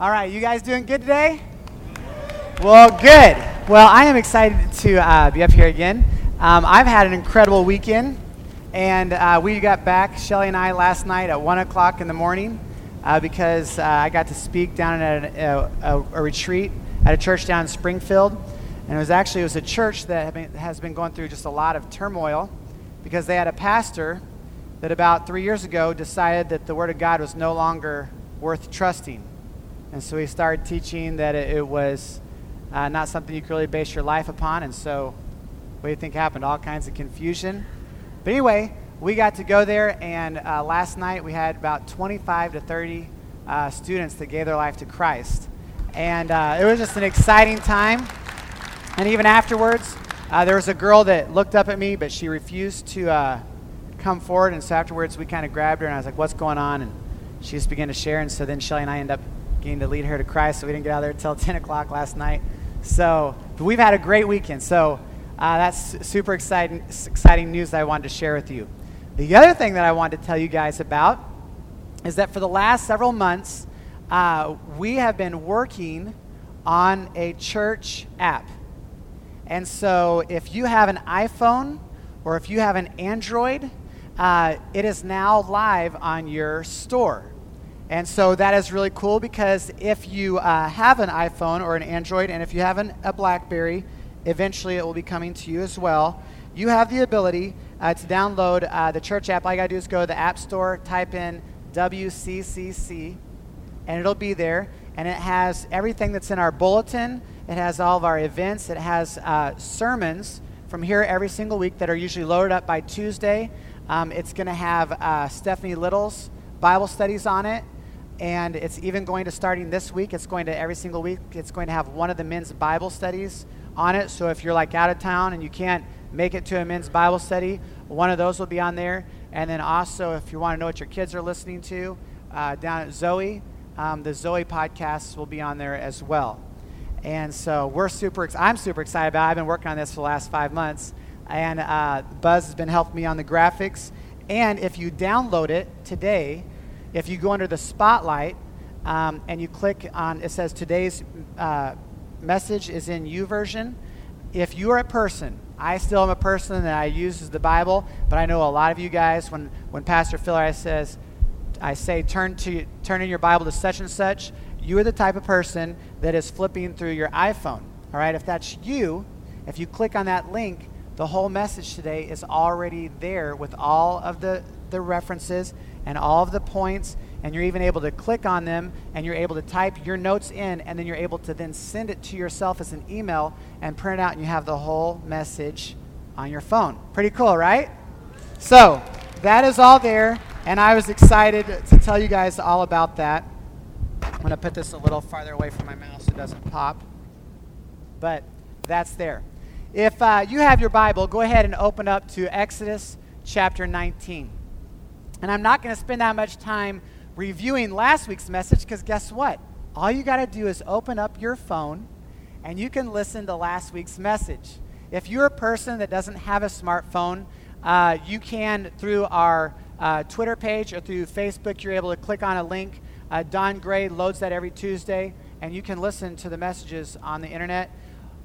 All right, you guys doing good today? Well, good. Well, I am excited to uh, be up here again. Um, I've had an incredible weekend, and uh, we got back, Shelly and I, last night at 1 o'clock in the morning uh, because uh, I got to speak down at a, a, a, retreat at a church down in Springfield. And it was actually it was a church that been, has been going through just a lot of turmoil because they had a pastor that about three years ago decided that the Word of God was no longer worth trusting. And so we started teaching that it, it was uh, not something you could really base your life upon. And so, what do you think happened? All kinds of confusion. But anyway, we got to go there, and uh, last night we had about 25 to 30 uh, students that gave their life to Christ. And uh, it was just an exciting time. And even afterwards, uh, there was a girl that looked up at me, but she refused to uh, come forward. And so afterwards, we kind of grabbed her, and I was like, What's going on? And she just began to share. And so then Shelly and I ended up getting to lead her to Christ. So we didn't get out there until 10 o'clock last night. So, we've had a great weekend. So uh, that's super exciting, exciting news that I wanted to share with you. The other thing that I wanted to tell you guys about is that for the last several months, uh, we have been working on a church app. And so if you have an iPhone or if you have an Android, uh, it is now live on your store. And so that is really cool because if you uh, have an iPhone or an Android, and if you have an, a Blackberry, eventually it will be coming to you as well. You have the ability uh, to download uh, the church app. All you got to do is go to the App Store, type in WCCC, and it'll be there. And it has everything that's in our bulletin, it has all of our events, it has uh, sermons from here every single week that are usually loaded up by Tuesday. Um, it's going to have uh, Stephanie Little's Bible studies on it and it's even going to starting this week it's going to every single week it's going to have one of the men's bible studies on it. So if you're like out of town and you can't make it to a men's bible study one of those will be on there. And then also if you want to know what your kids are listening to uh, down at zoe um, the zoe podcasts will be on there as well. And so we're super ex- i'm super excited about it. I've been working on this for the last five months. And uh, buzz has been helping me on the graphics. And if you download it today if you go under the spotlight um, and you click on, it says today's uh, message is in YouVersion. If you are a person, I still am a person that I use the Bible, but I know a lot of you guys, when, when Pastor Filler says, I say turn to turn in your Bible to such and such, you are the type of person that is flipping through your iPhone. All right, if that's you, if you click on that link, the whole message today is already there with all of the, the references and all of the points, and you're even able to click on them and you're able to type your notes in, and then you're able to then send it to yourself as an email and print it out, and you have the whole message on your phone. Pretty cool, right? So, that is all there, and I was excited to tell you guys all about that. I'm going to put this a little farther away from my mouse so it doesn't pop. But that's there. If uh, you have your Bible, go ahead and open up to Exodus chapter 19. And I'm not going to spend that much time reviewing last week's message because guess what? All you got to do is open up your phone and you can listen to last week's message. If you're a person that doesn't have a smartphone, uh, you can, through our uh, Twitter page or through Facebook, you're able to click on a link. Uh, Don Gray loads that every Tuesday, and you can listen to the messages on the internet.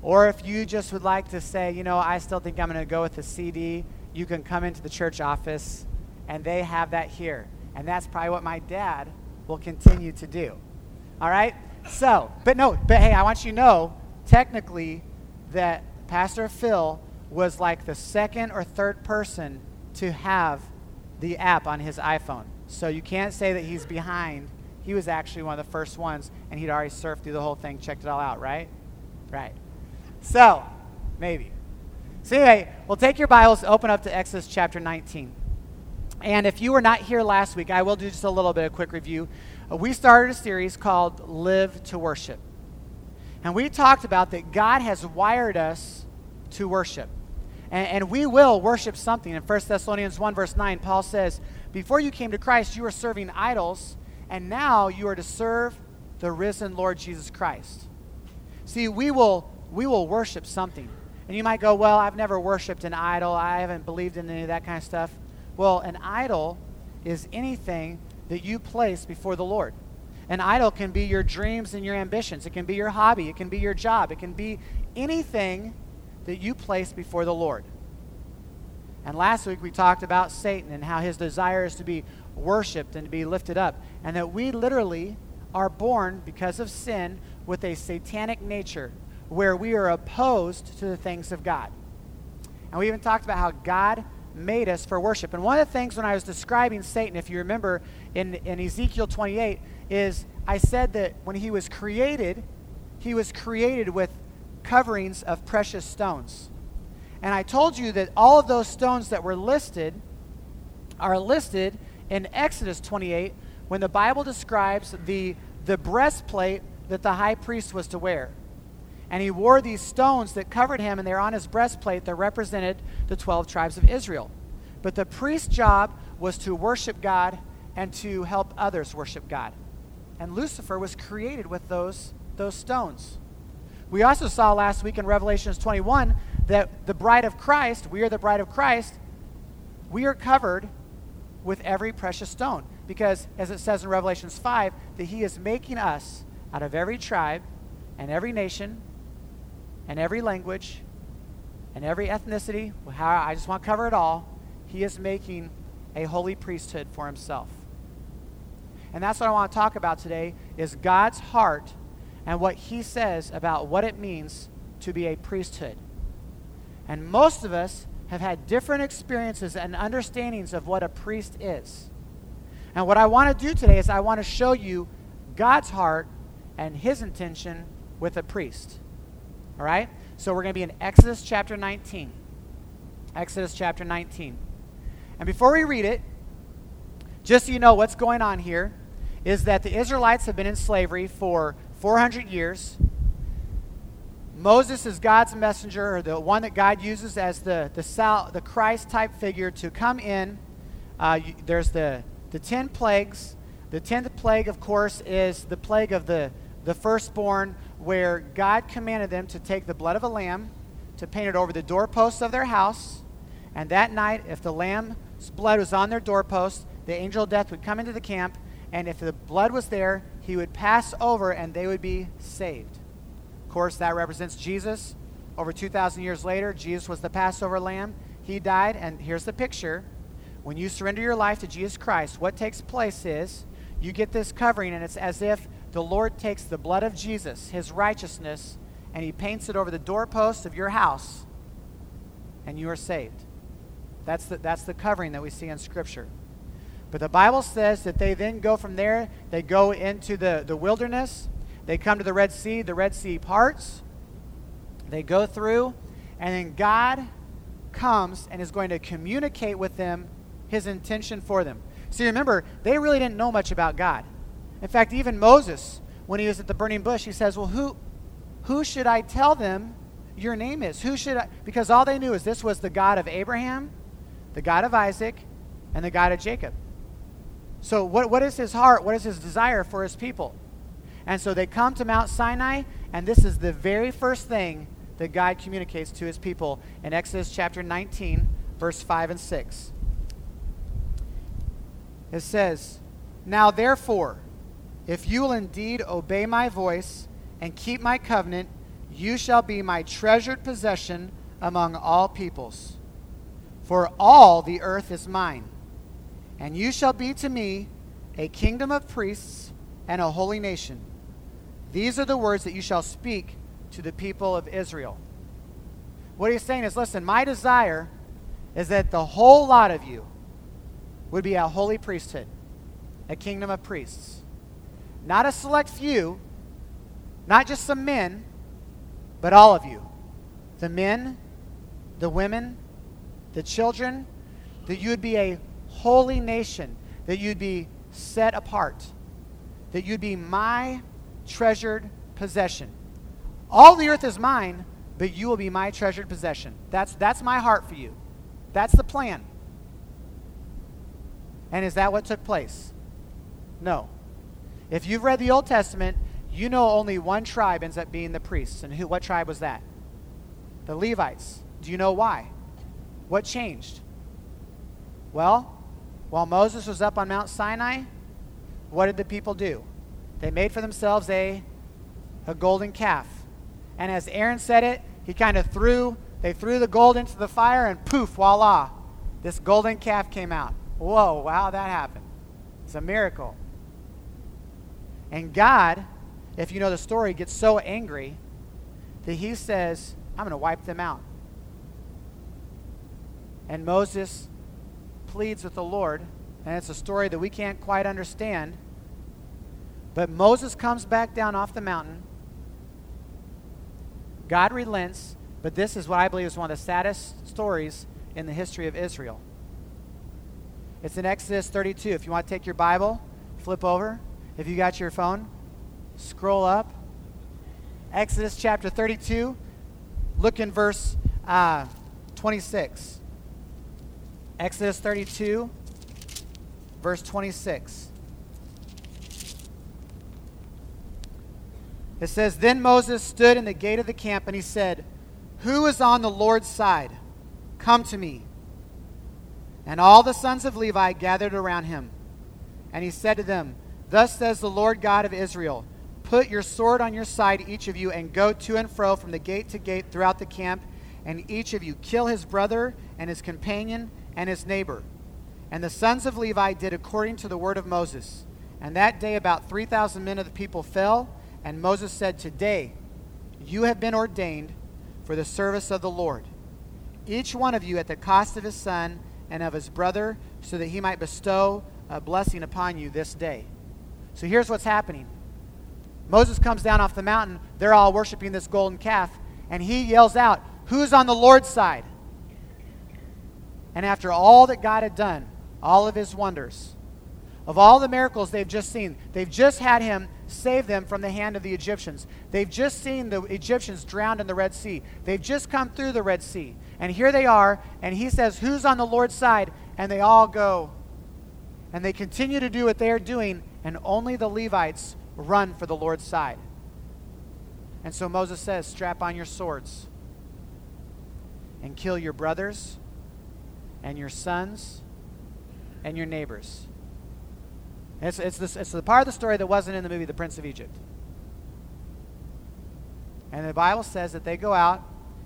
Or if you just would like to say, you know, I still think I'm going to go with the CD, you can come into the church office and they have that here. And that's probably what my dad will continue to do. All right? So, but no, but hey, I want you to know technically that Pastor Phil was like the second or third person to have the app on his iPhone. So you can't say that he's behind. He was actually one of the first ones, and he'd already surfed through the whole thing, checked it all out, right? Right. So, maybe. So, anyway, we'll take your Bibles, open up to Exodus chapter 19. And if you were not here last week, I will do just a little bit of quick review. Uh, we started a series called Live to Worship. And we talked about that God has wired us to worship. And, and we will worship something. In 1 Thessalonians 1, verse 9, Paul says, Before you came to Christ, you were serving idols, and now you are to serve the risen Lord Jesus Christ. See, we will, we will worship something. And you might go, Well, I've never worshiped an idol, I haven't believed in any of that kind of stuff. Well, an idol is anything that you place before the Lord. An idol can be your dreams and your ambitions. It can be your hobby. It can be your job. It can be anything that you place before the Lord. And last week we talked about Satan and how his desire is to be worshiped and to be lifted up. And that we literally are born because of sin with a satanic nature where we are opposed to the things of God. And we even talked about how God made us for worship. And one of the things when I was describing Satan, if you remember in, in Ezekiel 28, is I said that when he was created, he was created with coverings of precious stones. And I told you that all of those stones that were listed are listed in Exodus 28 when the Bible describes the, the breastplate that the high priest was to wear. And he wore these stones that covered him, and they're on his breastplate that represented the 12 tribes of Israel. But the priest's job was to worship God and to help others worship God. And Lucifer was created with those, those stones. We also saw last week in Revelations 21 that the bride of Christ, we are the bride of Christ, we are covered with every precious stone. Because, as it says in Revelations 5, that he is making us out of every tribe and every nation and every language and every ethnicity. I just want to cover it all. He is making a holy priesthood for himself. And that's what I want to talk about today is God's heart and what he says about what it means to be a priesthood. And most of us have had different experiences and understandings of what a priest is. And what I want to do today is I want to show you God's heart and his intention with a priest. All right? So we're going to be in Exodus chapter 19. Exodus chapter 19. And before we read it, just so you know what's going on here, is that the Israelites have been in slavery for 400 years. Moses is God's messenger, or the one that God uses as the, the, sal- the Christ type figure to come in. Uh, you, there's the, the 10 plagues. The 10th plague, of course, is the plague of the, the firstborn, where God commanded them to take the blood of a lamb, to paint it over the doorposts of their house. And that night, if the lamb's blood was on their doorpost, the angel of death would come into the camp and if the blood was there, he would pass over and they would be saved. Of course, that represents Jesus. Over 2,000 years later, Jesus was the Passover lamb. He died, and here's the picture. When you surrender your life to Jesus Christ, what takes place is you get this covering, and it's as if the Lord takes the blood of Jesus, his righteousness, and he paints it over the doorpost of your house, and you are saved. That's the, that's the covering that we see in Scripture. But the Bible says that they then go from there, they go into the, the wilderness, they come to the Red Sea, the Red Sea parts, they go through, and then God comes and is going to communicate with them his intention for them. See, remember, they really didn't know much about God. In fact, even Moses, when he was at the burning bush, he says, Well, who, who should I tell them your name is? Who should I? Because all they knew is this was the God of Abraham, the God of Isaac, and the God of Jacob. So, what, what is his heart? What is his desire for his people? And so they come to Mount Sinai, and this is the very first thing that God communicates to his people in Exodus chapter 19, verse 5 and 6. It says, Now therefore, if you will indeed obey my voice and keep my covenant, you shall be my treasured possession among all peoples. For all the earth is mine and you shall be to me a kingdom of priests and a holy nation. These are the words that you shall speak to the people of Israel. What he's saying is listen, my desire is that the whole lot of you would be a holy priesthood, a kingdom of priests. Not a select few, not just some men, but all of you. The men, the women, the children, that you would be a holy nation, that you'd be set apart, that you'd be my treasured possession. All the earth is mine, but you will be my treasured possession. That's, that's my heart for you. That's the plan. And is that what took place? No. If you've read the Old Testament, you know only one tribe ends up being the priests. And who, what tribe was that? The Levites. Do you know why? What changed? Well, while Moses was up on Mount Sinai, what did the people do? They made for themselves a, a golden calf. And as Aaron said it, he kind of threw, they threw the gold into the fire and poof, voila, this golden calf came out. Whoa, wow, that happened. It's a miracle. And God, if you know the story, gets so angry that he says, I'm going to wipe them out. And Moses pleads with the Lord, and it's a story that we can't quite understand. But Moses comes back down off the mountain. God relents, but this is what I believe is one of the saddest stories in the history of Israel. It's in Exodus 32. If you want to take your Bible, flip over. If you got your phone, scroll up. Exodus chapter 32. Look in verse uh, 26. Exodus 32, verse 26. It says, Then Moses stood in the gate of the camp and he said, Who is on the Lord's side? Come to me. And all the sons of Levi gathered around him. And he said to them, Thus says the Lord God of Israel Put your sword on your side, each of you, and go to and fro from the gate to gate throughout the camp, and each of you kill his brother and his companion and his neighbor. And the sons of Levi did according to the word of Moses. And that day about 3,000 men of the people fell, and Moses said, Today you have been ordained for the service of the Lord, each one of you at the cost of his son and of his brother, so that he might bestow a blessing upon you this day. So here's what's happening Moses comes down off the mountain. They're all worshiping this golden calf, and he yells out, Who's on the Lord's side? And after all that God had done, all of his wonders, of all the miracles they've just seen, they've just had him save them from the hand of the Egyptians. They've just seen the Egyptians drowned in the Red Sea. They've just come through the Red Sea. And here they are, and he says, Who's on the Lord's side? And they all go. And they continue to do what they're doing, and only the Levites run for the Lord's side. And so Moses says, Strap on your swords and kill your brothers and your sons and your neighbors. It's, it's, this, it's the part of the story that wasn't in the movie The Prince of Egypt. And the Bible says that they go out,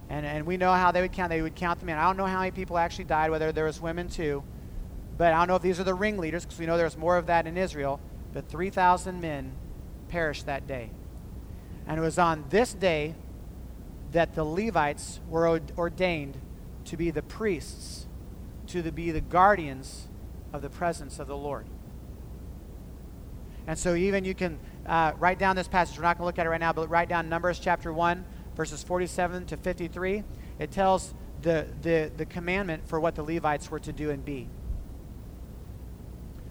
and, and we know how they would count. They would count them in. I don't know how many people actually died, whether there was women too. But I don't know if these are the ringleaders, because we know there's more of that in Israel. But 3,000 men perished that day. And it was on this day that the Levites were ordained to be the priests to the, be the guardians of the presence of the Lord. And so, even you can uh, write down this passage. We're not going to look at it right now, but write down Numbers chapter 1, verses 47 to 53. It tells the, the, the commandment for what the Levites were to do and be.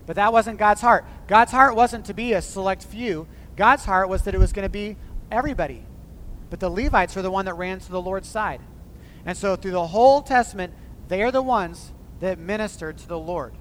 But that wasn't God's heart. God's heart wasn't to be a select few, God's heart was that it was going to be everybody. But the Levites were the one that ran to the Lord's side. And so, through the whole Testament, they are the ones that ministered to the Lord.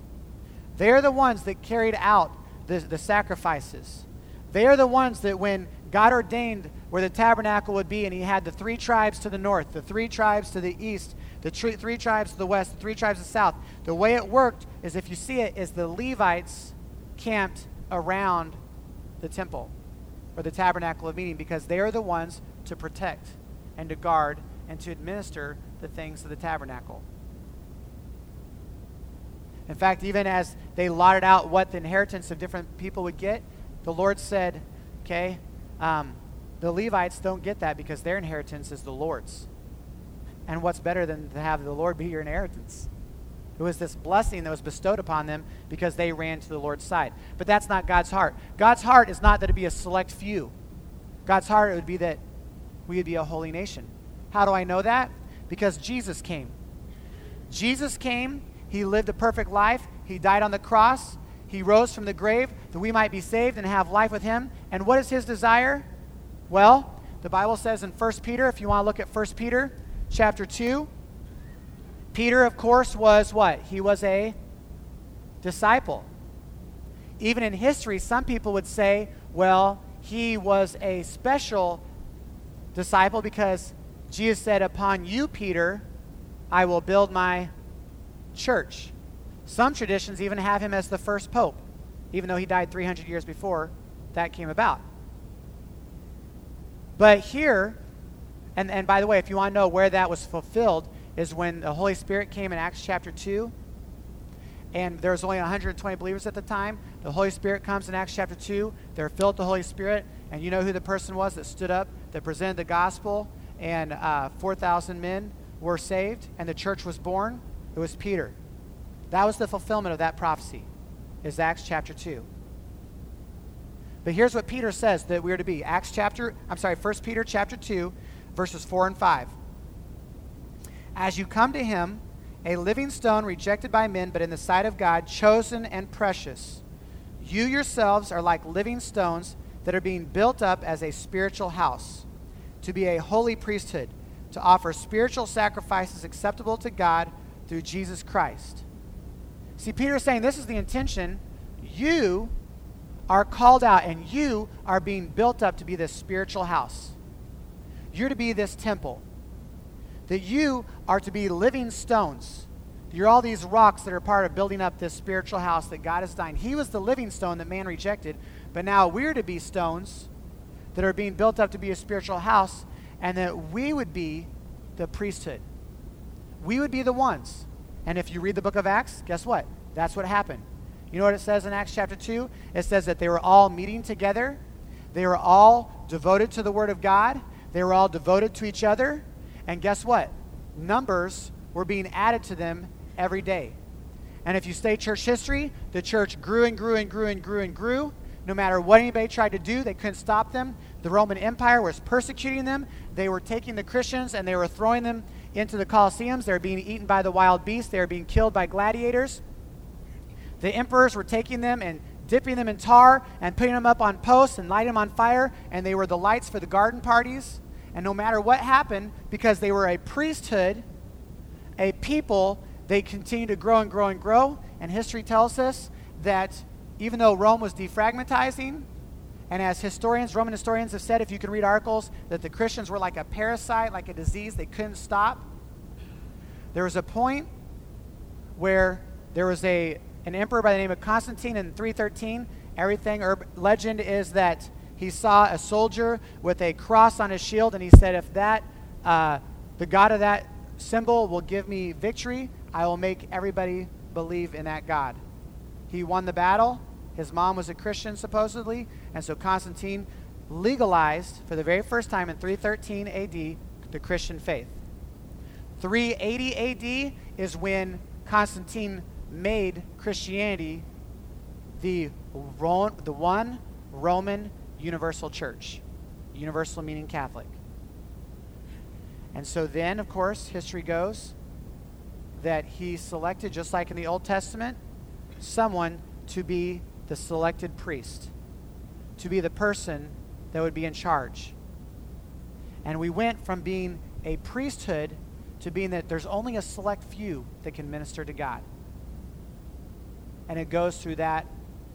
They're the ones that carried out the, the sacrifices. They are the ones that, when God ordained where the tabernacle would be, and He had the three tribes to the north, the three tribes to the east, the three tribes to the west, the three tribes to the south, the way it worked is if you see it, is the Levites camped around the temple or the tabernacle of meeting because they are the ones to protect and to guard and to administer the things of the tabernacle. In fact, even as they lotted out what the inheritance of different people would get, the Lord said, okay, um, the Levites don't get that because their inheritance is the Lord's. And what's better than to have the Lord be your inheritance? It was this blessing that was bestowed upon them because they ran to the Lord's side. But that's not God's heart. God's heart is not that it be a select few. God's heart would be that we would be a holy nation. How do I know that? Because Jesus came. Jesus came he lived a perfect life. He died on the cross. He rose from the grave that we might be saved and have life with him. And what is his desire? Well, the Bible says in 1 Peter, if you want to look at 1 Peter chapter 2, Peter, of course, was what? He was a disciple. Even in history, some people would say, well, he was a special disciple because Jesus said, Upon you, Peter, I will build my church. Some traditions even have him as the first pope, even though he died 300 years before that came about. But here, and, and by the way, if you want to know where that was fulfilled, is when the Holy Spirit came in Acts chapter 2. And there was only 120 believers at the time. The Holy Spirit comes in Acts chapter 2. They're filled with the Holy Spirit. And you know who the person was that stood up, that presented the gospel, and uh, 4,000 men were saved, and the church was born? It was Peter. That was the fulfillment of that prophecy, is Acts chapter 2. But here's what Peter says that we're to be. Acts chapter, I'm sorry, 1 Peter chapter 2, verses 4 and 5. As you come to him, a living stone rejected by men, but in the sight of God, chosen and precious, you yourselves are like living stones that are being built up as a spiritual house, to be a holy priesthood, to offer spiritual sacrifices acceptable to God through Jesus Christ. See, Peter's saying this is the intention. You are called out and you are being built up to be this spiritual house. You're to be this temple. That you are to be living stones. You're all these rocks that are part of building up this spiritual house that God has designed. He was the living stone that man rejected, but now we're to be stones that are being built up to be a spiritual house, and that we would be the priesthood. We would be the ones. And if you read the book of Acts, guess what? That's what happened. You know what it says in Acts chapter 2? It says that they were all meeting together, they were all devoted to the Word of God, they were all devoted to each other, and guess what? Numbers were being added to them every day. And if you study church history, the church grew and grew and grew and grew and grew. No matter what anybody tried to do, they couldn't stop them. The Roman Empire was persecuting them. They were taking the Christians and they were throwing them into the Colosseums. They were being eaten by the wild beasts. They were being killed by gladiators. The emperors were taking them and dipping them in tar and putting them up on posts and lighting them on fire, and they were the lights for the garden parties. And no matter what happened, because they were a priesthood, a people, they continued to grow and grow and grow. And history tells us that even though Rome was defragmentizing, and as historians, Roman historians have said, if you can read articles, that the Christians were like a parasite, like a disease they couldn't stop. There was a point where there was a an emperor by the name of Constantine in 313. Everything, or legend is that he saw a soldier with a cross on his shield, and he said, If that, uh, the God of that symbol will give me victory, I will make everybody believe in that God. He won the battle. His mom was a Christian, supposedly, and so Constantine legalized for the very first time in 313 AD the Christian faith. 380 AD is when Constantine made Christianity the, Ro- the one Roman universal church. Universal meaning Catholic. And so then, of course, history goes that he selected, just like in the Old Testament, someone to be the selected priest, to be the person that would be in charge. And we went from being a priesthood to being that there's only a select few that can minister to God and it goes through that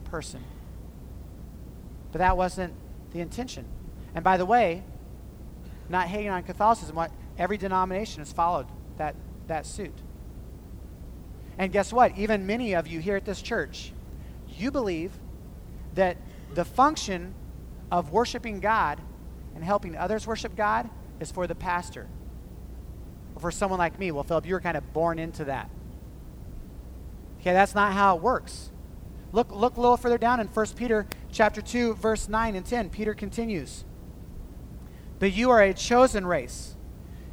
person. But that wasn't the intention. And by the way, not hating on Catholicism, what every denomination has followed that, that suit. And guess what? Even many of you here at this church, you believe that the function of worshiping God and helping others worship God is for the pastor. Or for someone like me. Well, Philip, you were kind of born into that. Okay, that's not how it works. Look, look a little further down in 1 Peter chapter 2, verse 9 and 10. Peter continues. But you are a chosen race.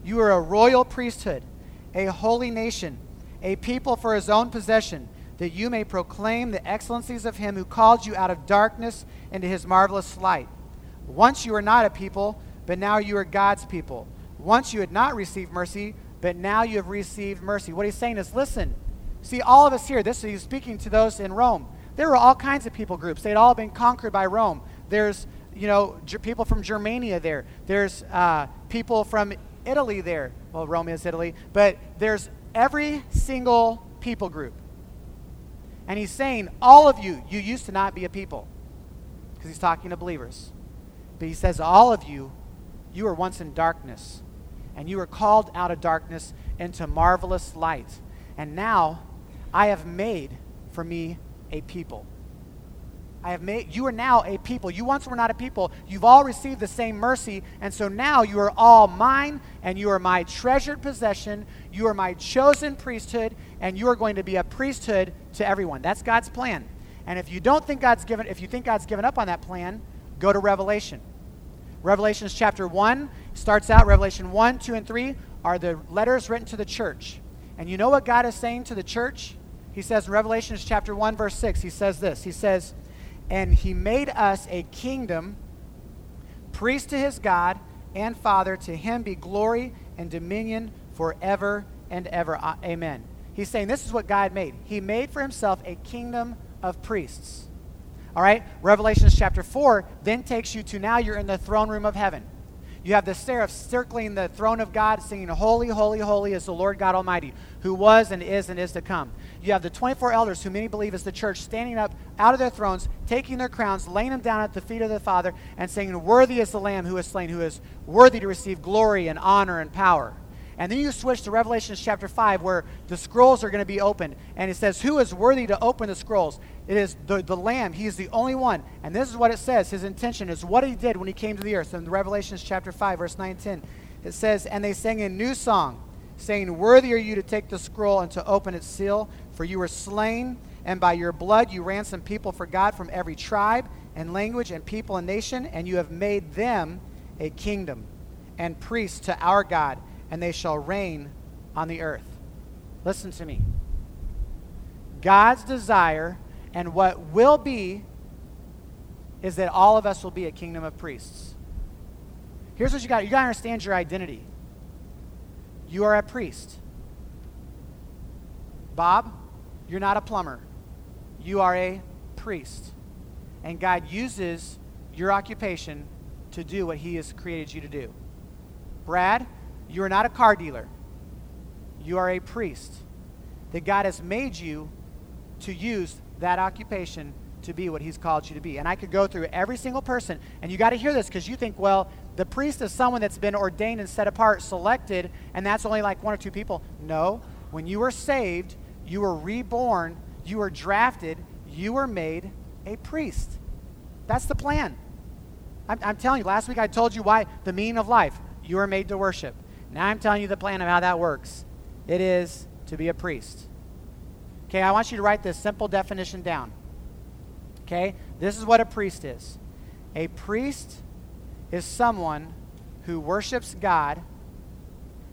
You are a royal priesthood, a holy nation, a people for his own possession, that you may proclaim the excellencies of him who called you out of darkness into his marvelous light. Once you were not a people, but now you are God's people. Once you had not received mercy, but now you have received mercy. What he's saying is listen, See, all of us here, this is speaking to those in Rome. There were all kinds of people groups. They'd all been conquered by Rome. There's, you know, G- people from Germania there. There's uh, people from Italy there. Well, Rome is Italy. But there's every single people group. And he's saying, all of you, you used to not be a people. Because he's talking to believers. But he says, all of you, you were once in darkness. And you were called out of darkness into marvelous light. And now I have made for me a people. I have made you are now a people. You once were not a people. You've all received the same mercy, and so now you are all mine, and you are my treasured possession. You are my chosen priesthood, and you are going to be a priesthood to everyone. That's God's plan. And if you don't think God's given, if you think God's given up on that plan, go to Revelation. Revelations chapter 1 starts out, Revelation 1, 2, and 3 are the letters written to the church. And you know what God is saying to the church? He says in Revelations chapter 1, verse 6, he says this. He says, And he made us a kingdom, priest to his God and Father. To him be glory and dominion forever and ever. Amen. He's saying this is what God made. He made for himself a kingdom of priests. All right? Revelations chapter 4 then takes you to now you're in the throne room of heaven. You have the seraphs circling the throne of God, singing, Holy, holy, holy is the Lord God Almighty, who was and is and is to come. You have the 24 elders, who many believe is the church, standing up out of their thrones, taking their crowns, laying them down at the feet of the Father, and saying, Worthy is the Lamb who is slain, who is worthy to receive glory and honor and power. And then you switch to Revelation chapter 5, where the scrolls are going to be opened. And it says, Who is worthy to open the scrolls? It is the, the Lamb. He is the only one. And this is what it says. His intention is what he did when he came to the earth. In Revelation chapter 5, verse 9 and 10, it says, And they sang a new song, saying, Worthy are you to take the scroll and to open its seal, for you were slain, and by your blood you ransomed people for God from every tribe and language and people and nation, and you have made them a kingdom and priests to our God and they shall reign on the earth. Listen to me. God's desire and what will be is that all of us will be a kingdom of priests. Here's what you got you got to understand your identity. You are a priest. Bob, you're not a plumber. You are a priest. And God uses your occupation to do what He has created you to do. Brad, you are not a car dealer. You are a priest. That God has made you to use that occupation to be what He's called you to be. And I could go through every single person, and you got to hear this because you think, well, the priest is someone that's been ordained and set apart, selected, and that's only like one or two people. No. When you were saved, you were reborn, you were drafted, you were made a priest. That's the plan. I'm, I'm telling you, last week I told you why the meaning of life. You are made to worship. Now I'm telling you the plan of how that works. It is to be a priest. Okay, I want you to write this simple definition down. Okay, this is what a priest is a priest is someone who worships God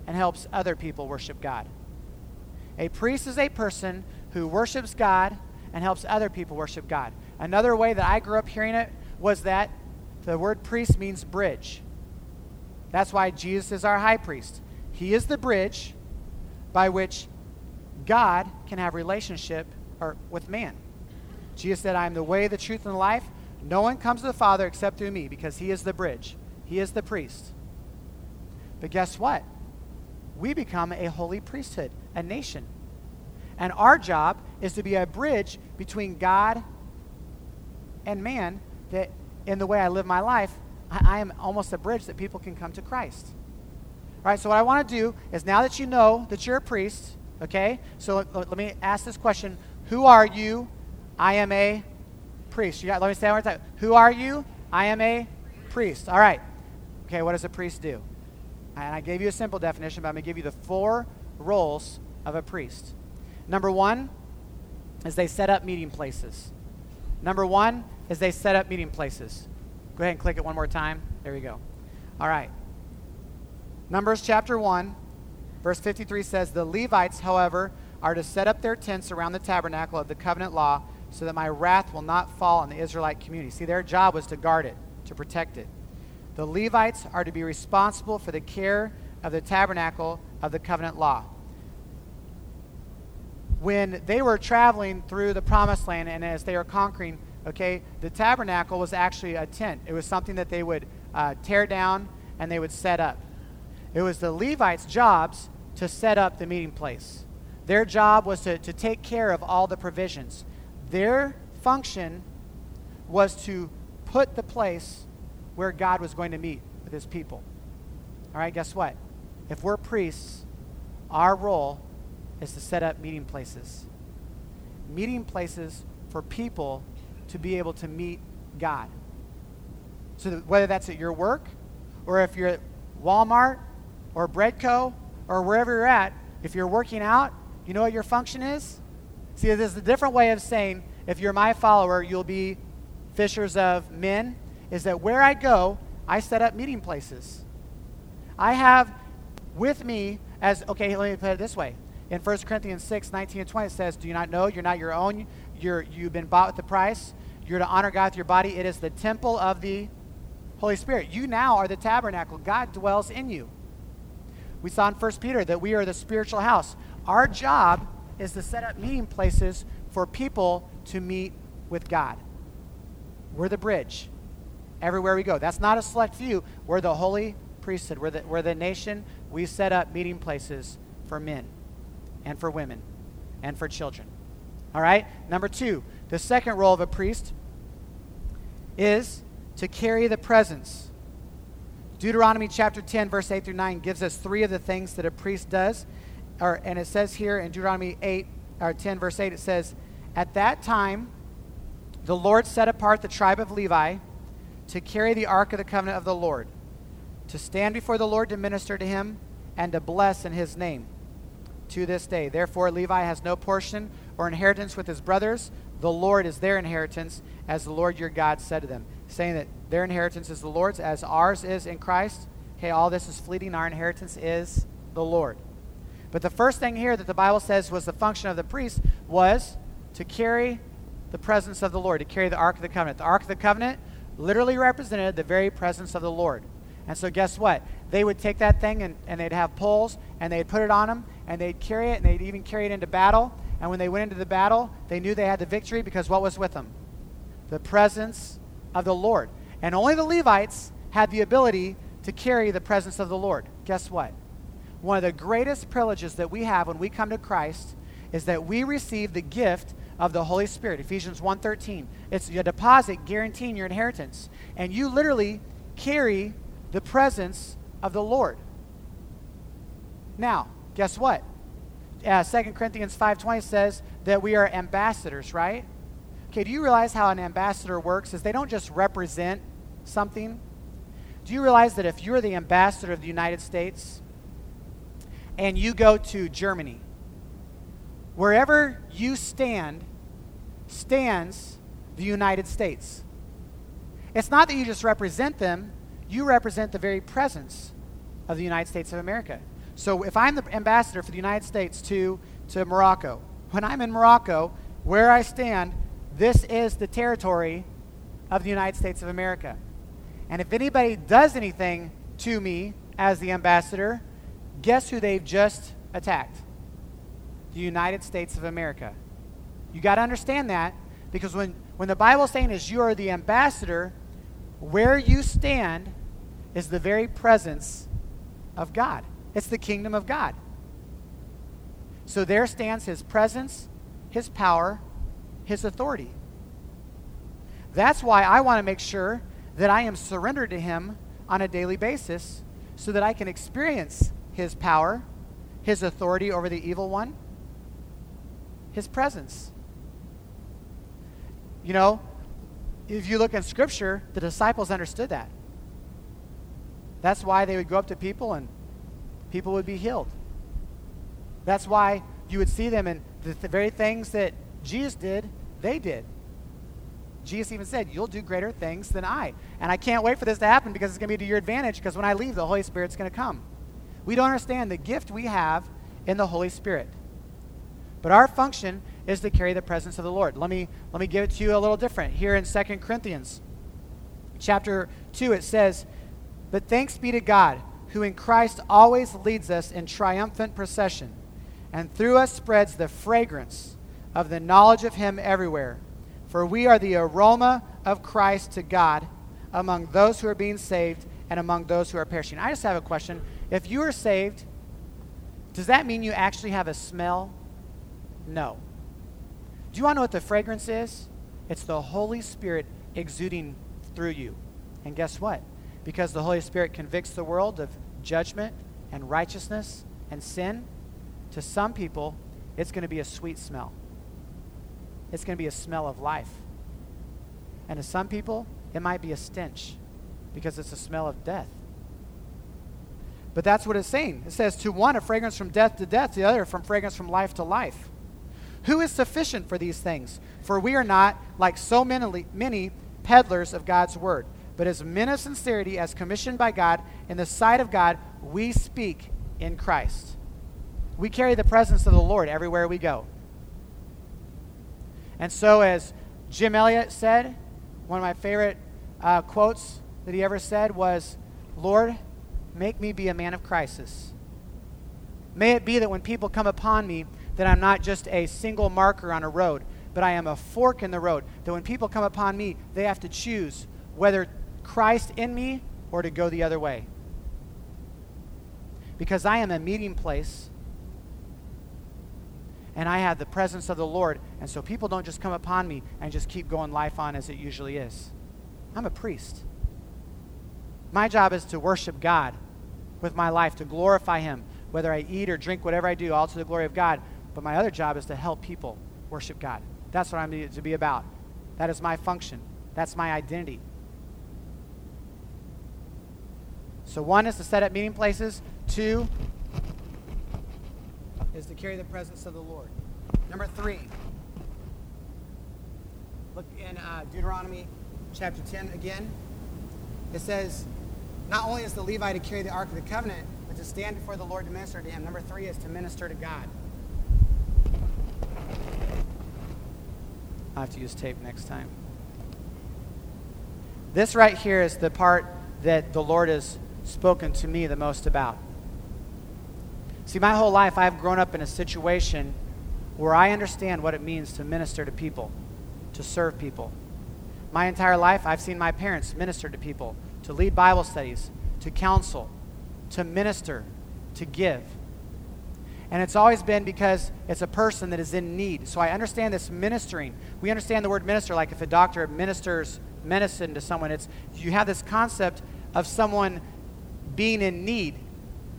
and helps other people worship God. A priest is a person who worships God and helps other people worship God. Another way that I grew up hearing it was that the word priest means bridge. That's why Jesus is our high priest. He is the bridge by which God can have relationship or with man. Jesus said, I am the way, the truth, and the life. No one comes to the Father except through me because he is the bridge. He is the priest. But guess what? We become a holy priesthood, a nation. And our job is to be a bridge between God and man that in the way I live my life, I, I am almost a bridge that people can come to Christ. All right, so what I want to do is now that you know that you're a priest, okay, so let, let me ask this question Who are you? I am a priest. You got, let me say one more time. Who are you? I am a priest. All right. Okay, what does a priest do? And I gave you a simple definition, but I'm going to give you the four roles of a priest. Number one is they set up meeting places. Number one is they set up meeting places. Go ahead and click it one more time. There you go. All right. Numbers chapter 1, verse 53 says, The Levites, however, are to set up their tents around the tabernacle of the covenant law so that my wrath will not fall on the Israelite community. See, their job was to guard it, to protect it. The Levites are to be responsible for the care of the tabernacle of the covenant law. When they were traveling through the promised land and as they were conquering, okay, the tabernacle was actually a tent. It was something that they would uh, tear down and they would set up. It was the Levites' jobs to set up the meeting place. Their job was to, to take care of all the provisions. Their function was to put the place where God was going to meet with his people. All right, guess what? If we're priests, our role is to set up meeting places. Meeting places for people to be able to meet God. So that whether that's at your work, or if you're at Walmart, or Breadco, or wherever you're at, if you're working out, you know what your function is? See, this is a different way of saying, if you're my follower, you'll be fishers of men, is that where I go, I set up meeting places. I have with me as, okay, let me put it this way. In 1 Corinthians 6, 19 and 20, it says, Do you not know you're not your own? You're, you've been bought with the price. You're to honor God with your body. It is the temple of the Holy Spirit. You now are the tabernacle. God dwells in you. We saw in 1 Peter that we are the spiritual house. Our job is to set up meeting places for people to meet with God. We're the bridge everywhere we go. That's not a select few. We're the holy priesthood. We're the, we're the nation. We set up meeting places for men and for women and for children. All right? Number two, the second role of a priest is to carry the presence. Deuteronomy chapter 10, verse 8 through 9 gives us three of the things that a priest does. Or, and it says here in Deuteronomy 8, or 10, verse 8, it says, At that time, the Lord set apart the tribe of Levi to carry the ark of the covenant of the Lord, to stand before the Lord to minister to him, and to bless in his name to this day. Therefore, Levi has no portion or inheritance with his brothers. The Lord is their inheritance, as the Lord your God said to them, saying that their inheritance is the Lord's, as ours is in Christ. Okay, all this is fleeting. Our inheritance is the Lord. But the first thing here that the Bible says was the function of the priest was to carry the presence of the Lord, to carry the Ark of the Covenant. The Ark of the Covenant literally represented the very presence of the Lord. And so, guess what? They would take that thing and, and they'd have poles and they'd put it on them and they'd carry it and they'd even carry it into battle. And when they went into the battle, they knew they had the victory because what was with them? The presence of the Lord. And only the Levites had the ability to carry the presence of the Lord. Guess what? One of the greatest privileges that we have when we come to Christ is that we receive the gift of the Holy Spirit. Ephesians 1:13. It's a deposit guaranteeing your inheritance. And you literally carry the presence of the Lord. Now, guess what? Uh, 2 Corinthians 5.20 says that we are ambassadors, right? Okay, do you realize how an ambassador works? Is they don't just represent something. Do you realize that if you're the ambassador of the United States and you go to Germany, wherever you stand, stands the United States. It's not that you just represent them, you represent the very presence of the United States of America. So if I'm the ambassador for the United States to, to Morocco, when I'm in Morocco, where I stand, this is the territory of the United States of America. And if anybody does anything to me as the ambassador, guess who they've just attacked? The United States of America. You got to understand that because when, when the Bible's saying is you are the ambassador, where you stand is the very presence of God. It's the kingdom of God. So there stands his presence, his power, his authority. That's why I want to make sure that I am surrendered to him on a daily basis so that I can experience his power, his authority over the evil one, his presence. You know, if you look in Scripture, the disciples understood that. That's why they would go up to people and people would be healed. That's why you would see them and the, the very things that Jesus did, they did. Jesus even said, You'll do greater things than I. And I can't wait for this to happen because it's going to be to your advantage because when I leave, the Holy Spirit's going to come. We don't understand the gift we have in the Holy Spirit. But our function is to carry the presence of the Lord. Let me, let me give it to you a little different. Here in 2 Corinthians chapter 2, it says, But thanks be to God, who in Christ always leads us in triumphant procession, and through us spreads the fragrance of the knowledge of Him everywhere. For we are the aroma of Christ to God among those who are being saved and among those who are perishing. I just have a question. If you are saved, does that mean you actually have a smell? No. Do you want to know what the fragrance is? It's the Holy Spirit exuding through you. And guess what? Because the Holy Spirit convicts the world of judgment and righteousness and sin, to some people, it's going to be a sweet smell. It's going to be a smell of life. And to some people, it might be a stench because it's a smell of death. But that's what it's saying. It says, to one, a fragrance from death to death, the other, from fragrance from life to life. Who is sufficient for these things? For we are not, like so many, many peddlers of God's word, but as men of sincerity, as commissioned by God, in the sight of God, we speak in Christ. We carry the presence of the Lord everywhere we go. And so, as Jim Elliot said, one of my favorite uh, quotes that he ever said was, Lord, make me be a man of crisis. May it be that when people come upon me, that I'm not just a single marker on a road, but I am a fork in the road. That when people come upon me, they have to choose whether Christ in me or to go the other way. Because I am a meeting place and I have the presence of the Lord. And so people don't just come upon me and just keep going life on as it usually is. I'm a priest. My job is to worship God with my life, to glorify Him, whether I eat or drink, whatever I do, all to the glory of God. But my other job is to help people worship God. That's what I'm to be about. That is my function. That's my identity. So, one is to set up meeting places. Two is to carry the presence of the Lord. Number three, look in uh, Deuteronomy chapter 10 again. It says, not only is the Levite to carry the Ark of the Covenant, but to stand before the Lord to minister to him. Number three is to minister to God. I'll have to use tape next time. This right here is the part that the Lord has spoken to me the most about. See, my whole life I've grown up in a situation where I understand what it means to minister to people, to serve people. My entire life I've seen my parents minister to people, to lead Bible studies, to counsel, to minister, to give. And it's always been because it's a person that is in need. So I understand this ministering. We understand the word minister like if a doctor administers medicine to someone, it's you have this concept of someone being in need.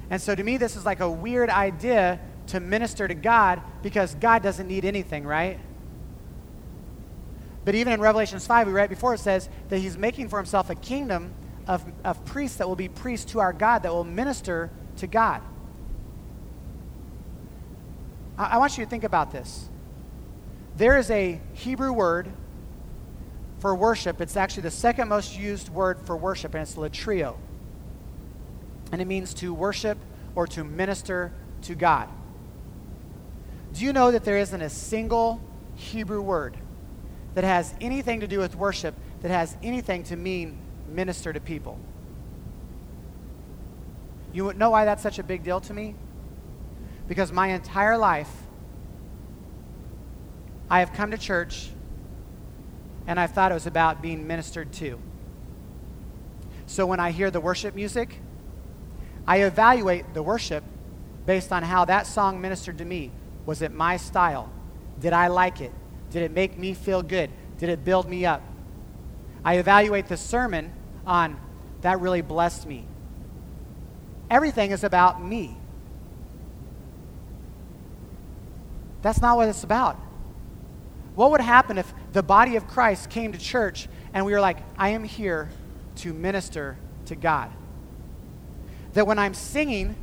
And so to me, this is like a weird idea to minister to God because God doesn't need anything, right? But even in Revelations 5, we read before, it says that he's making for himself a kingdom of, of priests that will be priests to our God, that will minister to God. I, I want you to think about this. There is a Hebrew word for worship. It's actually the second most used word for worship, and it's latrio and it means to worship or to minister to God. Do you know that there isn't a single Hebrew word that has anything to do with worship that has anything to mean minister to people? You know why that's such a big deal to me? Because my entire life, I have come to church and I thought it was about being ministered to. So when I hear the worship music, I evaluate the worship based on how that song ministered to me. Was it my style? Did I like it? Did it make me feel good? Did it build me up? I evaluate the sermon on that really blessed me. Everything is about me. That's not what it's about. What would happen if the body of Christ came to church and we were like, I am here to minister to God? That when I'm singing,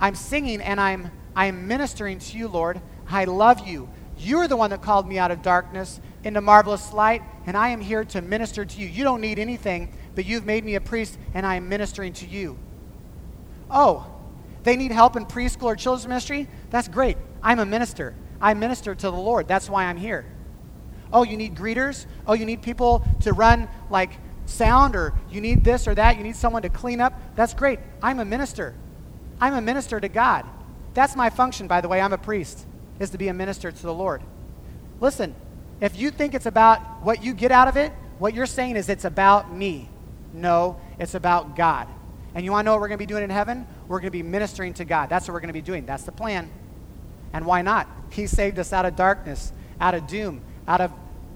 I'm singing and I'm, I'm ministering to you, Lord. I love you. You're the one that called me out of darkness into marvelous light, and I am here to minister to you. You don't need anything, but you've made me a priest, and I am ministering to you. Oh, they need help in preschool or children's ministry? That's great. I'm a minister. I minister to the Lord. That's why I'm here. Oh, you need greeters? Oh, you need people to run like sound or you need this or that, you need someone to clean up, that's great. I'm a minister. I'm a minister to God. That's my function, by the way. I'm a priest, is to be a minister to the Lord. Listen, if you think it's about what you get out of it, what you're saying is it's about me. No, it's about God. And you want to know what we're going to be doing in heaven? We're going to be ministering to God. That's what we're going to be doing. That's the plan. And why not? He saved us out of darkness, out of doom, out of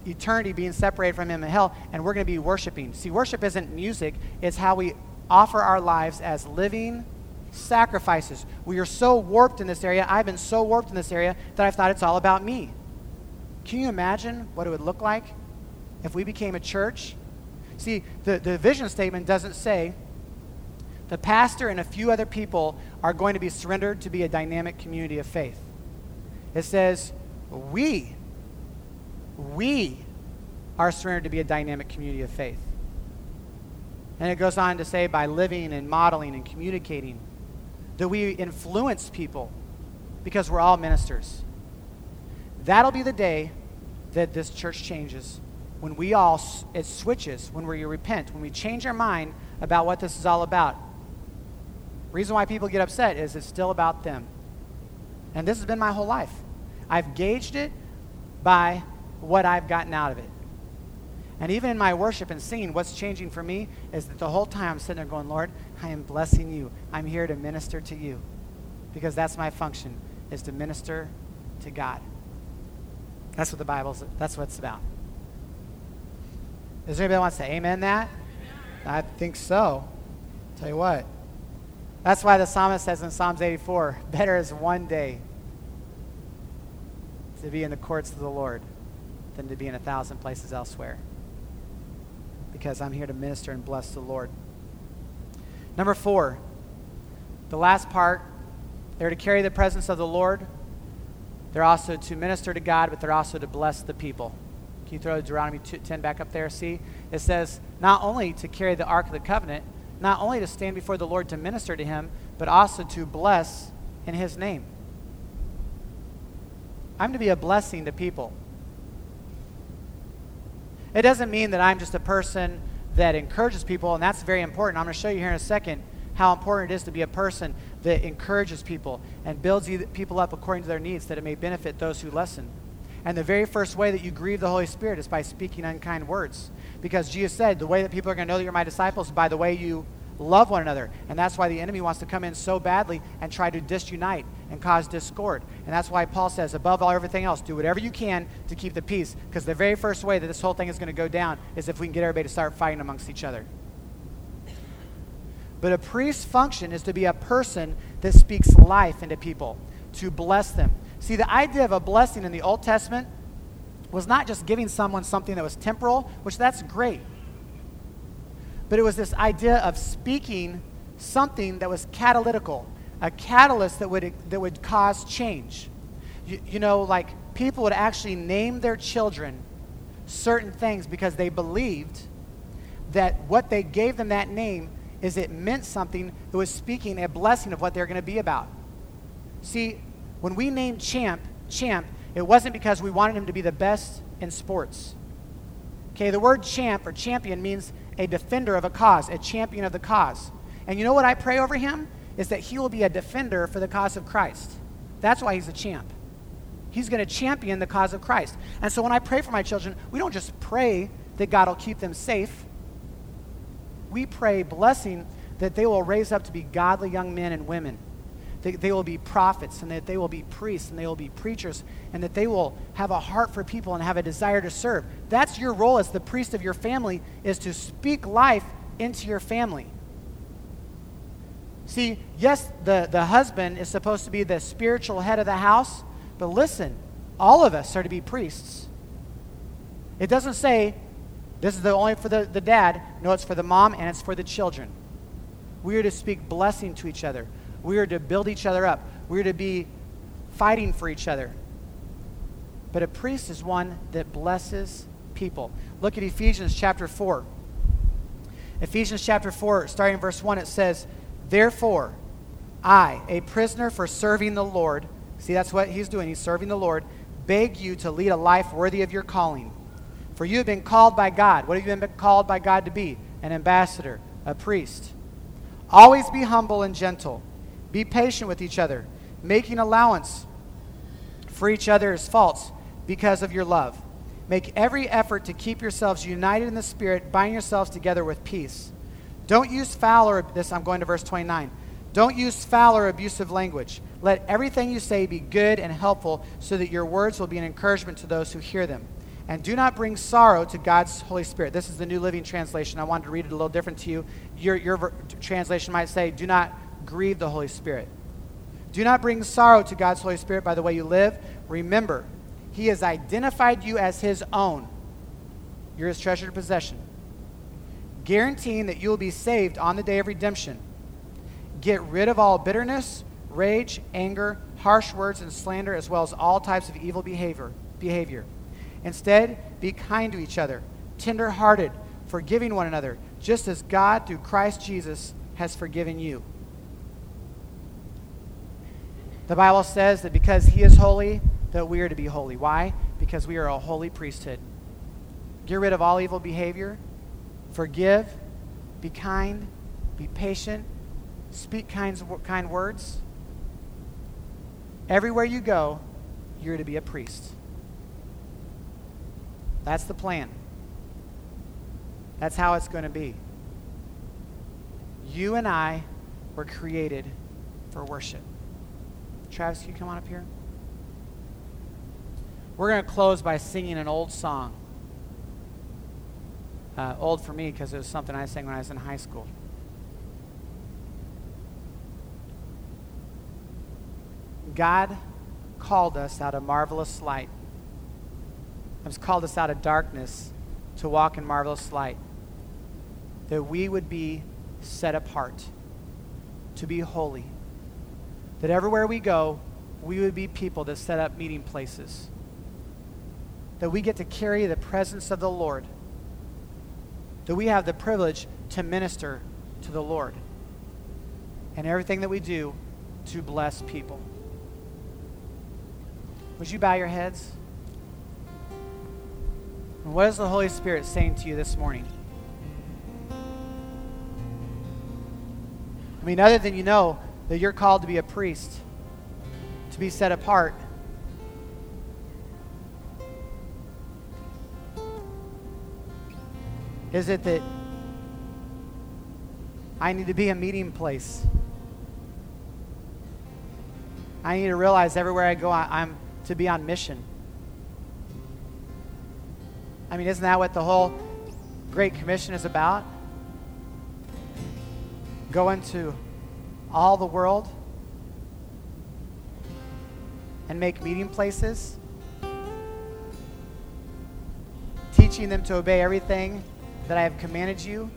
eternity being separated from Him in hell, and we're going to be worshiping. See, worship isn't music, it's how we offer our lives as living sacrifices. We are so warped in this area. I've been so warped in this area that I've thought it's all about me. Can you imagine what it would look like if we became a church. See, the, the vision statement doesn't say the pastor and a few other people are going to be surrendered to be a dynamic community of faith. It says, we, we are surrendered to be a dynamic community of faith. And it goes on to say, by living and modeling and communicating, that we influence people because we're all ministers. That'll be the day that this church changes. When we all, it switches, when we repent, when we change our mind about what this is all about. Reason why people get upset is it's still about them. And this has been my whole life. I've gauged it by what I've gotten out of it. And even in my worship and singing, what's changing for me is that the whole time I'm sitting there going, Lord, I am blessing you. I'm here to minister to you. Because that's my function, is to minister to God. That's what the Bible's, that's what it's about. Is there anybody that wants to amen that? I think so. Tell you what. That's why the psalmist says in Psalms 84 better is one day to be in the courts of the Lord than to be in a thousand places elsewhere. Because I'm here to minister and bless the Lord. Number four, the last part, they're to carry the presence of the Lord. They're also to minister to God, but they're also to bless the people. Can you throw Deuteronomy 10 back up there? See? It says not only to carry the Ark of the Covenant, not only to stand before the Lord to minister to him, but also to bless in his name. I'm to be a blessing to people. It doesn't mean that I'm just a person that encourages people, and that's very important. I'm going to show you here in a second how important it is to be a person that encourages people and builds people up according to their needs that it may benefit those who listen. And the very first way that you grieve the Holy Spirit is by speaking unkind words. Because Jesus said, the way that people are going to know that you're my disciples is by the way you love one another. And that's why the enemy wants to come in so badly and try to disunite and cause discord. And that's why Paul says, above all everything else, do whatever you can to keep the peace. Because the very first way that this whole thing is going to go down is if we can get everybody to start fighting amongst each other. But a priest's function is to be a person that speaks life into people, to bless them. See, the idea of a blessing in the Old Testament was not just giving someone something that was temporal, which that's great but it was this idea of speaking something that was catalytical, a catalyst that would, that would cause change. You, you know, like people would actually name their children certain things because they believed that what they gave them that name is it meant something that was speaking a blessing of what they're going to be about. See, when we named Champ, Champ, it wasn't because we wanted him to be the best in sports. Okay, the word champ or champion means a defender of a cause, a champion of the cause. And you know what I pray over him? Is that he will be a defender for the cause of Christ. That's why he's a champ. He's going to champion the cause of Christ. And so when I pray for my children, we don't just pray that God will keep them safe. We pray blessing that they will raise up to be godly young men and women that they will be prophets and that they will be priests and they will be preachers and that they will have a heart for people and have a desire to serve. That's your role as the priest of your family is to speak life into your family. See, yes, the, the husband is supposed to be the spiritual head of the house, but listen, all of us are to be priests. It doesn't say this is the only for the, the dad. No, it's for the mom and it's for the children. We are to speak blessing to each other. We are to build each other up. We are to be fighting for each other. But a priest is one that blesses people. Look at Ephesians chapter 4. Ephesians chapter 4, starting in verse 1, it says, Therefore, I, a prisoner for serving the Lord, see, that's what he's doing, he's serving the Lord, beg you to lead a life worthy of your calling. For you have been called by God. What have you been called by God to be? An ambassador, a priest. Always be humble and gentle be patient with each other, making allowance for each other's faults because of your love. Make every effort to keep yourselves united in the Spirit, bind yourselves together with peace. Don't use foul or this I'm going to verse 29. Don't use foul or abusive language. Let everything you say be good and helpful so that your words will be an encouragement to those who hear them. And do not bring sorrow to God's Holy Spirit. This is the New Living Translation. I wanted to read it a little different to you. Your, your translation might say, Do not grieve the Holy Spirit. Do not bring sorrow to God's Holy Spirit by the way you live. Remember, He has identified you as His own. You're his treasured possession. Guaranteeing that you will be saved on the day of redemption. Get rid of all bitterness, rage, anger, harsh words, and slander, as well as all types of evil behavior. behavior. Instead, be kind to each other, tender hearted, forgiving one another, just as God, through Christ Jesus, has forgiven you. The Bible says that because He is holy, that we are to be holy. Why? Because we are a holy priesthood. Get rid of all evil behavior, forgive, be kind, be patient, speak kind, kind words. Everywhere you go, you're to be a priest. That's the plan. That's how it's going to be. You and I were created for worship. Travis, can you come on up here? We're going to close by singing an old song. Uh, old for me because it was something I sang when I was in high school. God called us out of marvelous light. He's called us out of darkness to walk in marvelous light. That we would be set apart, to be holy. That everywhere we go, we would be people that set up meeting places. That we get to carry the presence of the Lord. That we have the privilege to minister to the Lord. And everything that we do to bless people. Would you bow your heads? And what is the Holy Spirit saying to you this morning? I mean, other than you know that you're called to be a priest, to be set apart. Is it that I need to be a meeting place? I need to realize everywhere I go, I'm to be on mission. I mean, isn't that what the whole Great Commission is about? Go into all the world and make meeting places, teaching them to obey everything that I have commanded you.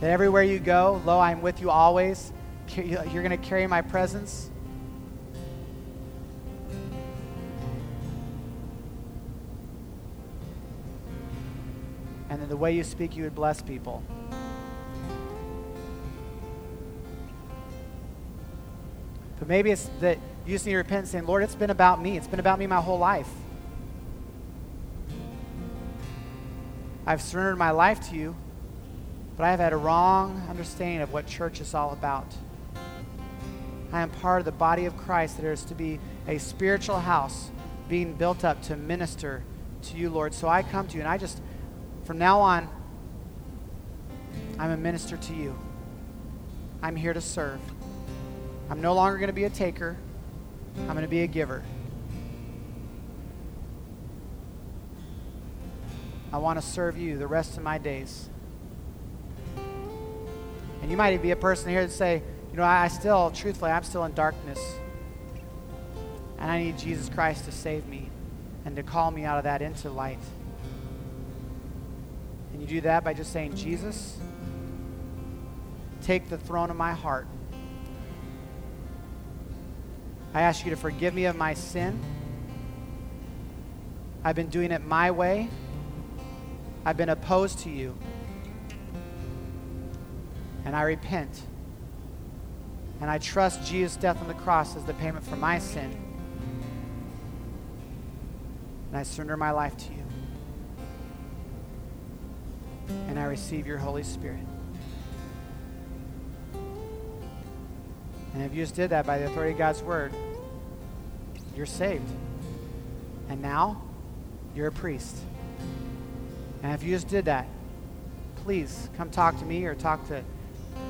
That everywhere you go, lo, I'm with you always. You're going to carry my presence. And then the way you speak, you would bless people. But maybe it's that you just need to repent and say, Lord, it's been about me. It's been about me my whole life. I've surrendered my life to you, but I have had a wrong understanding of what church is all about. I am part of the body of Christ that is to be a spiritual house being built up to minister to you, Lord. So I come to you and I just from now on, I'm a minister to you. I'm here to serve. I'm no longer going to be a taker, I'm going to be a giver. I want to serve you the rest of my days. And you might be a person here that say, you know, I, I still, truthfully, I'm still in darkness. And I need Jesus Christ to save me and to call me out of that into light. And you do that by just saying, Jesus, take the throne of my heart. I ask you to forgive me of my sin. I've been doing it my way. I've been opposed to you. And I repent. And I trust Jesus' death on the cross as the payment for my sin. And I surrender my life to you and I receive your Holy Spirit. And if you just did that by the authority of God's word, you're saved. And now you're a priest. And if you just did that, please come talk to me or talk to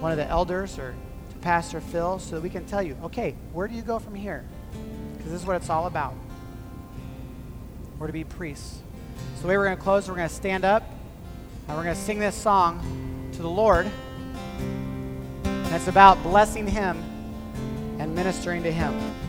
one of the elders or to Pastor Phil so that we can tell you, okay, where do you go from here? Because this is what it's all about. We're to be priests. So the way we're going to close, we're going to stand up. And we're going to sing this song to the Lord. And it's about blessing Him ministering to Him.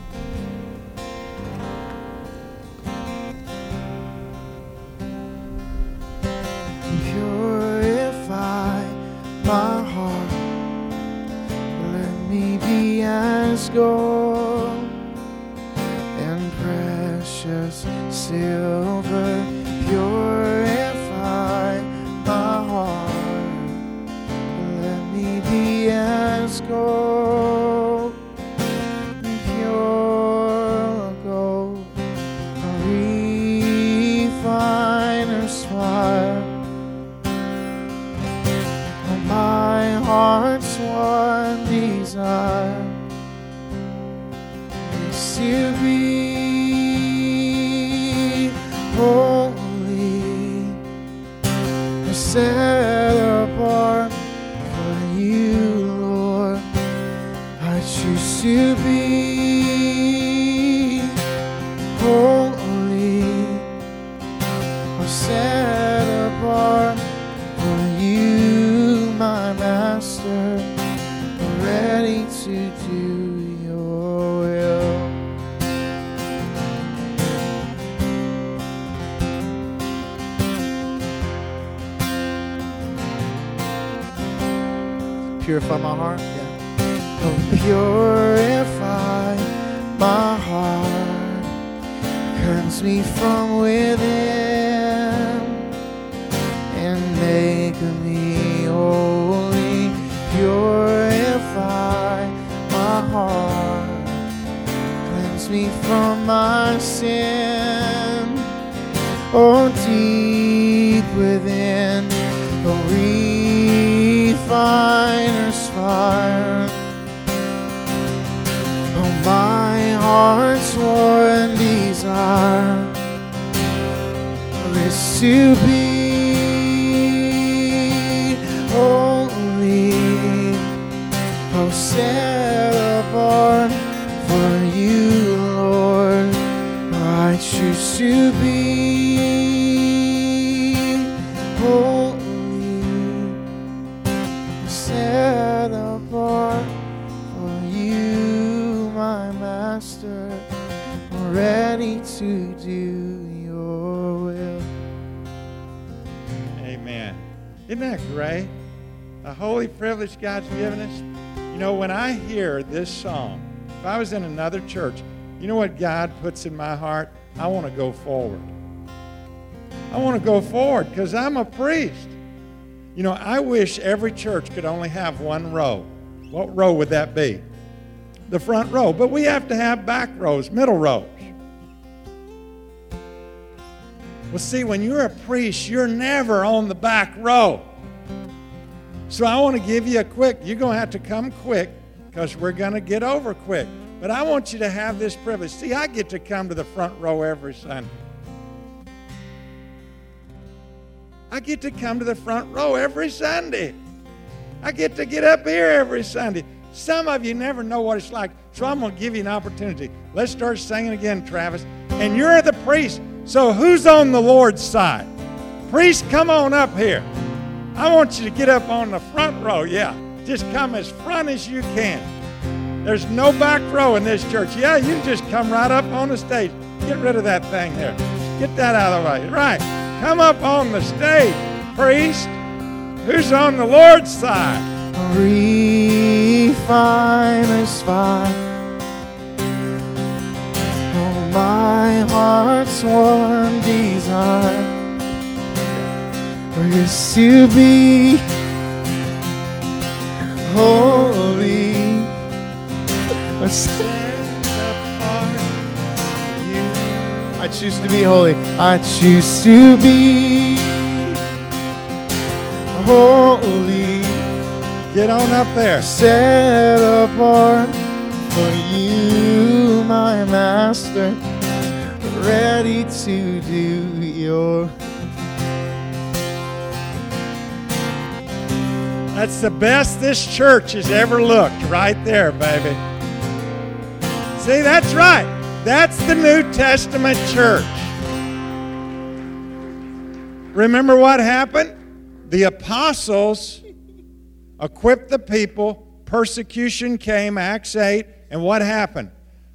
Purify my heart, yeah. Oh, purify my heart, cleanse me from within and make me holy. Purify my heart, cleanse me from my sin. Oh, deep within, refiner's fire. Oh, my heart's one desire is to be holy, oh, set holy privilege God's given us. You know, when I hear this song, if I was in another church, you know what God puts in my heart? I want to go forward. I want to go forward because I'm a priest. You know, I wish every church could only have one row. What row would that be? The front row. But we have to have back rows, middle rows. Well, see, when you're a priest, you're never on the back row. So I want to give you a quick, you're going to have to come quick because we're going to get over quick. But I want you to have this privilege. See, I get to come to the front row every Sunday. I get to come to the front row every Sunday. I get to get up here every Sunday. Some of you never know what it's like, so I'm going to give you an opportunity. Let's start singing again, Travis. And you're the priest, so who's on the Lord's side? Priest, come on up here. I want you to get up on the front row. Yeah, just come as front as you can. There's no back row in this church. Yeah, you just come right up on the stage. Get rid of that thing there. Get that out of the way. Right. Come up on the stage, priest. Who's on the Lord's side? refiner's fire. Oh, my heart's one desire is to be holy. I choose to be holy. I choose to be holy Get on up there. set apart for you, my master, ready to do your. That's the best this church has ever looked, right there, baby. See, that's right. That's the New Testament church. Remember what happened? The apostles equipped the people, persecution came, Acts 8, and what happened?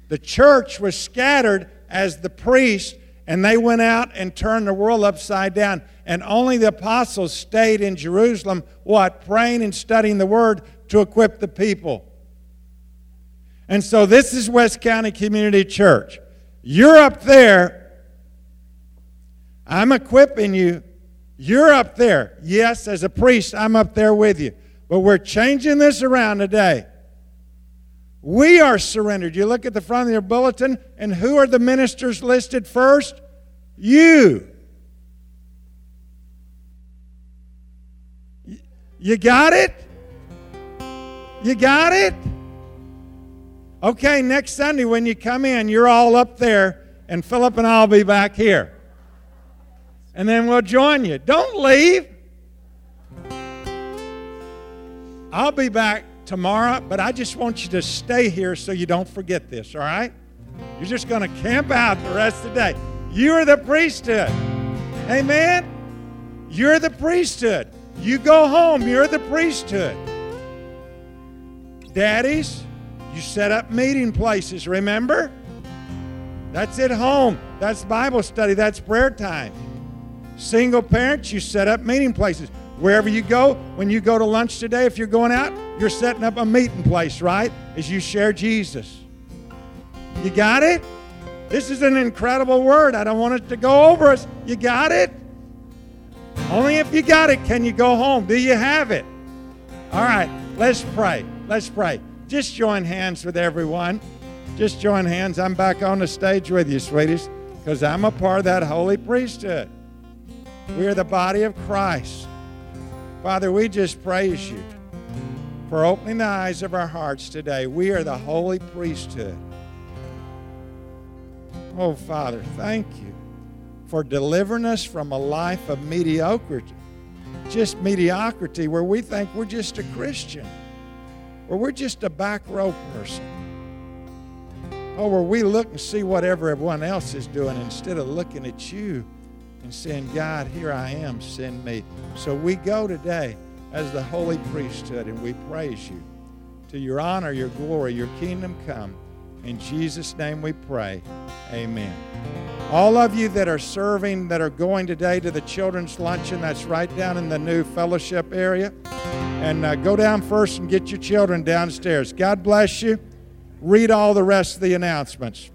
The church was scattered as the priests, and they went out and turned the world upside down. And only the apostles stayed in Jerusalem, what? Praying and studying the word to equip the people. And so this is West County Community Church. You're up there. I'm equipping you. You're up there. Yes, as a priest, I'm up there with you. But we're changing this around today. We are surrendered. You look at the front of your bulletin, and who are the ministers listed first? You. You got it? You got it? Okay, next Sunday when you come in, you're all up there, and Philip and I'll be back here. And then we'll join you. Don't leave. I'll be back tomorrow, but I just want you to stay here so you don't forget this, all right? You're just going to camp out the rest of the day. You're the priesthood. Amen? You're the priesthood. You go home, you're the priesthood. Daddies, you set up meeting places, remember? That's at home. That's Bible study. That's prayer time. Single parents, you set up meeting places. Wherever you go, when you go to lunch today, if you're going out, you're setting up a meeting place, right? As you share Jesus. You got it? This is an incredible word. I don't want it to go over us. You got it? Only if you got it can you go home. Do you have it? All right, let's pray. Let's pray. Just join hands with everyone. Just join hands. I'm back on the stage with you, sweeties, because I'm a part of that holy priesthood. We are the body of Christ. Father, we just praise you for opening the eyes of our hearts today. We are the holy priesthood. Oh, Father, thank you for delivering us from a life of mediocrity, just mediocrity where we think we're just a Christian, or we're just a back row person. Oh, where we look and see what everyone else is doing instead of looking at you and saying, God, here I am, send me. So we go today as the holy priesthood and we praise you. To your honor, your glory, your kingdom come. In Jesus' name we pray. Amen. All of you that are serving, that are going today to the children's luncheon, that's right down in the new fellowship area. And uh, go down first and get your children downstairs. God bless you. Read all the rest of the announcements.